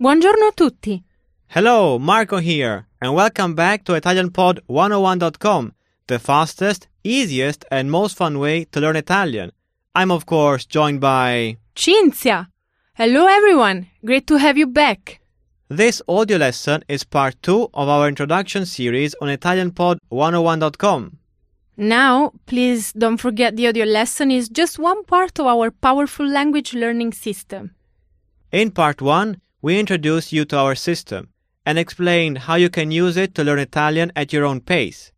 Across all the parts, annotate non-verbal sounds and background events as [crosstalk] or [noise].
Buongiorno a tutti. Hello, Marco here, and welcome back to ItalianPod101.com, the fastest, easiest, and most fun way to learn Italian. I'm, of course, joined by. Cinzia. Hello everyone. Great to have you back. This audio lesson is part 2 of our introduction series on ItalianPod101.com. Now, please don't forget the audio lesson is just one part of our powerful language learning system. In part 1, we introduced you to our system and explained how you can use it to learn Italian at your own pace.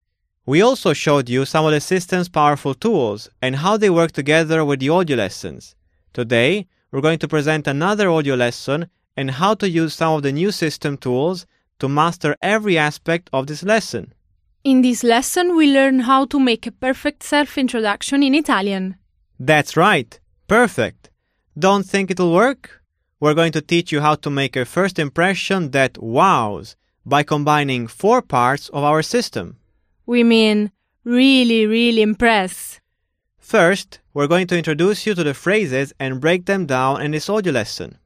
We also showed you some of the system's powerful tools and how they work together with the audio lessons. Today, we're going to present another audio lesson and how to use some of the new system tools to master every aspect of this lesson. In this lesson, we learn how to make a perfect self introduction in Italian. That's right, perfect. Don't think it'll work? We're going to teach you how to make a first impression that wows by combining four parts of our system. We mean really, really impress. First, we're going to introduce you to the phrases and break them down in this audio lesson.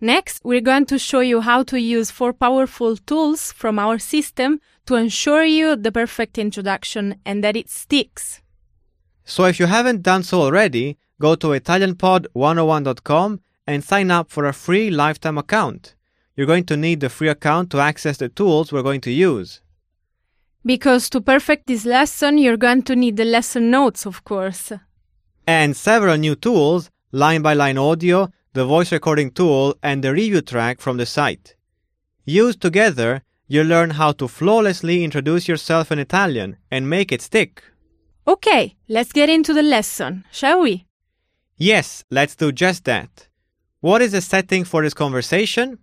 Next, we're going to show you how to use four powerful tools from our system to ensure you the perfect introduction and that it sticks. So if you haven't done so already, go to ItalianPod101.com and sign up for a free lifetime account. You're going to need the free account to access the tools we're going to use. Because to perfect this lesson, you're going to need the lesson notes, of course. And several new tools, line by line audio, the voice recording tool, and the review track from the site. Used together, you'll learn how to flawlessly introduce yourself in Italian and make it stick. Okay, let's get into the lesson, shall we? Yes, let's do just that. What is the setting for this conversation?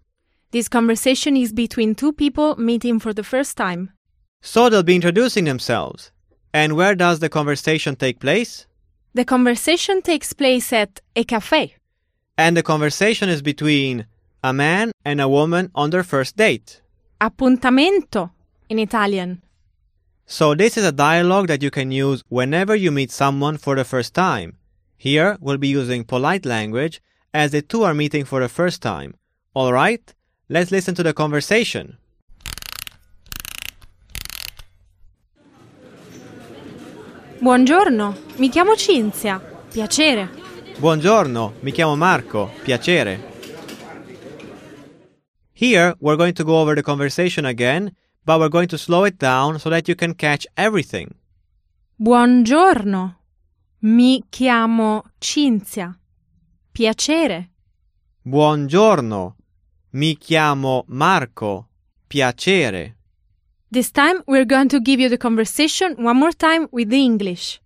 This conversation is between two people meeting for the first time. So they'll be introducing themselves. And where does the conversation take place? The conversation takes place at a cafe. And the conversation is between a man and a woman on their first date. Appuntamento in Italian. So this is a dialogue that you can use whenever you meet someone for the first time. Here we'll be using polite language as the two are meeting for the first time. Alright, let's listen to the conversation. Buongiorno, mi chiamo Cinzia. Piacere. Buongiorno, mi chiamo Marco. Piacere. Here, we're going to go over the conversation again, but we're going to slow it down so that you can catch everything. Buongiorno, mi chiamo Cinzia. Piacere. Buongiorno, mi chiamo Marco. Piacere. This time we're going to give you the conversation one more time with the English.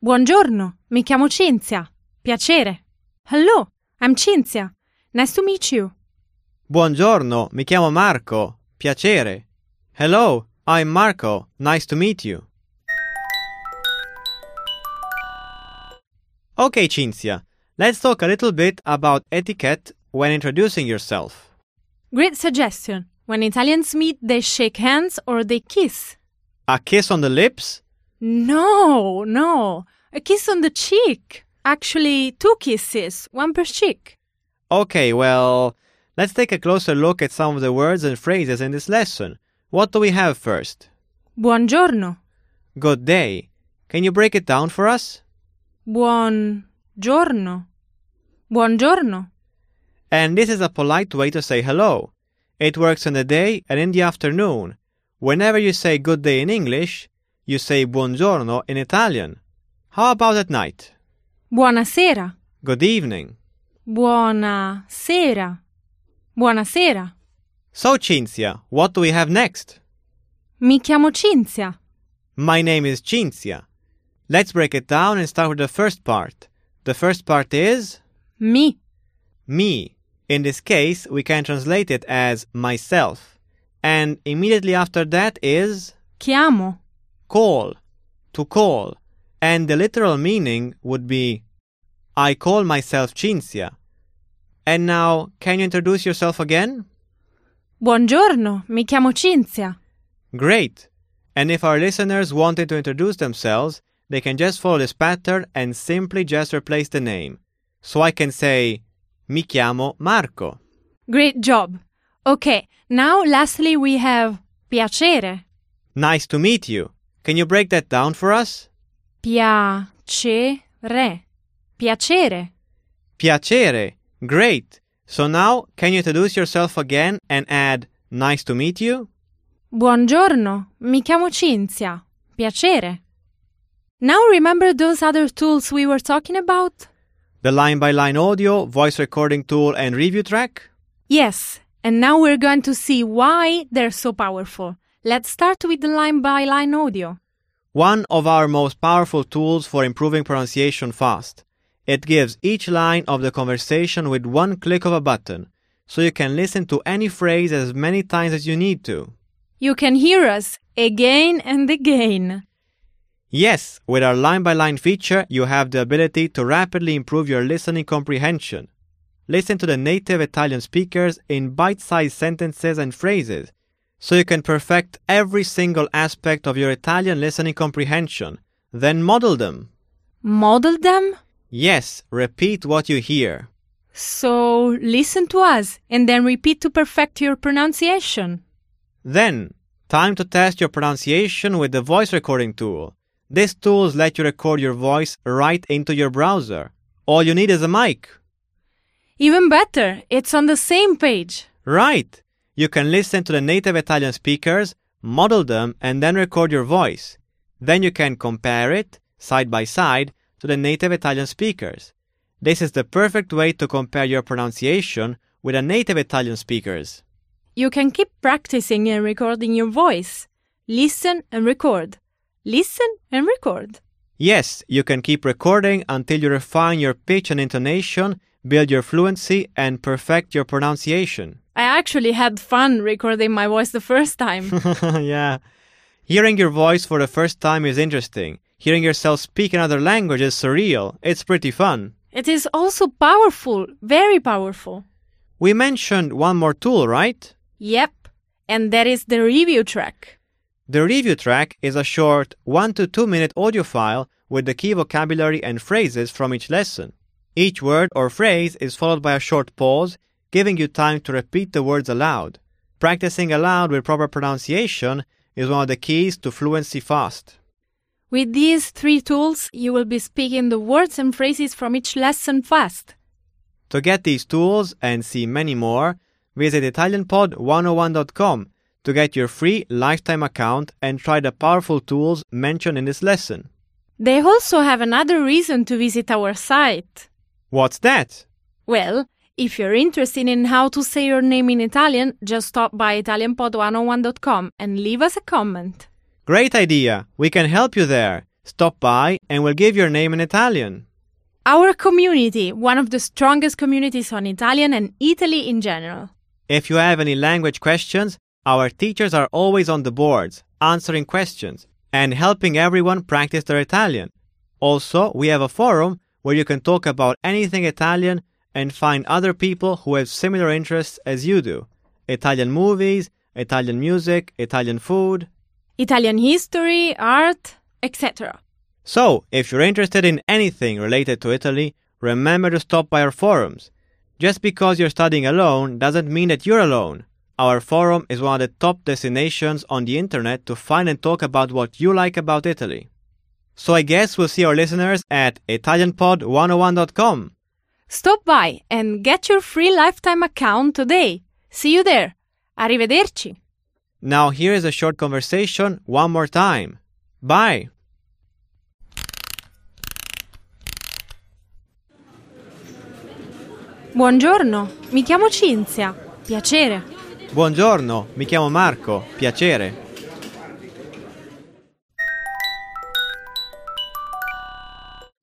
Buongiorno, mi chiamo Cinzia. Piacere. Hello, I'm Cinzia. Nice to meet you. Buongiorno, mi chiamo Marco. Piacere. Hello, I'm Marco. Nice to meet you. Okay, Cinzia, let's talk a little bit about etiquette when introducing yourself. Great suggestion. When Italians meet, they shake hands or they kiss. A kiss on the lips? No, no. A kiss on the cheek. Actually, two kisses, one per cheek. Okay, well, let's take a closer look at some of the words and phrases in this lesson. What do we have first? Buongiorno. Good day. Can you break it down for us? Buongiorno. Buongiorno. And this is a polite way to say hello. It works in the day and in the afternoon. Whenever you say good day in English, you say buongiorno in Italian. How about at night? Buonasera. Good evening. Buonasera. Buonasera. So, Cinzia, what do we have next? Mi chiamo Cinzia. My name is Cinzia. Let's break it down and start with the first part. The first part is Mi. me. In this case, we can translate it as myself. And immediately after that is Chiamo. call, to call. And the literal meaning would be I call myself Cinzia. And now, can you introduce yourself again? Buongiorno, mi chiamo Cinzia. Great. And if our listeners wanted to introduce themselves, they can just follow this pattern and simply just replace the name. So I can say, Mi chiamo Marco. Great job. Okay, now lastly we have piacere. Nice to meet you. Can you break that down for us? Piacere. Piacere. Piacere. Great. So now, can you introduce yourself again and add nice to meet you? Buongiorno, mi chiamo Cinzia. Piacere. Now remember those other tools we were talking about? The line by line audio, voice recording tool, and review track? Yes, and now we're going to see why they're so powerful. Let's start with the line by line audio. One of our most powerful tools for improving pronunciation fast. It gives each line of the conversation with one click of a button, so you can listen to any phrase as many times as you need to. You can hear us again and again. Yes, with our line by line feature, you have the ability to rapidly improve your listening comprehension. Listen to the native Italian speakers in bite sized sentences and phrases, so you can perfect every single aspect of your Italian listening comprehension. Then model them. Model them? Yes, repeat what you hear. So listen to us and then repeat to perfect your pronunciation. Then, time to test your pronunciation with the voice recording tool. These tools let you record your voice right into your browser. All you need is a mic. Even better, it's on the same page. Right. You can listen to the native Italian speakers, model them, and then record your voice. Then you can compare it, side by side, to the native Italian speakers. This is the perfect way to compare your pronunciation with the native Italian speakers. You can keep practicing and recording your voice. Listen and record. Listen and record. Yes, you can keep recording until you refine your pitch and intonation, build your fluency, and perfect your pronunciation. I actually had fun recording my voice the first time. [laughs] yeah. Hearing your voice for the first time is interesting. Hearing yourself speak another language is surreal. It's pretty fun. it is also powerful, very powerful. We mentioned one more tool, right? Yep, and that is the review track. The review track is a short 1 to 2 minute audio file with the key vocabulary and phrases from each lesson. Each word or phrase is followed by a short pause, giving you time to repeat the words aloud. Practicing aloud with proper pronunciation is one of the keys to fluency fast. With these three tools, you will be speaking the words and phrases from each lesson fast. To get these tools and see many more, visit ItalianPod101.com to get your free lifetime account and try the powerful tools mentioned in this lesson. They also have another reason to visit our site. What's that? Well, if you're interested in how to say your name in Italian, just stop by ItalianPod101.com and leave us a comment. Great idea! We can help you there. Stop by and we'll give your name in Italian. Our community, one of the strongest communities on Italian and Italy in general. If you have any language questions, our teachers are always on the boards, answering questions and helping everyone practice their Italian. Also, we have a forum where you can talk about anything Italian and find other people who have similar interests as you do Italian movies, Italian music, Italian food. Italian history, art, etc. So, if you're interested in anything related to Italy, remember to stop by our forums. Just because you're studying alone doesn't mean that you're alone. Our forum is one of the top destinations on the internet to find and talk about what you like about Italy. So I guess we'll see our listeners at ItalianPod101.com. Stop by and get your free lifetime account today. See you there. Arrivederci. Now here is a short conversation one more time. Bye. Buongiorno, mi chiamo Cinzia. Piacere. Buongiorno, mi chiamo Marco. Piacere.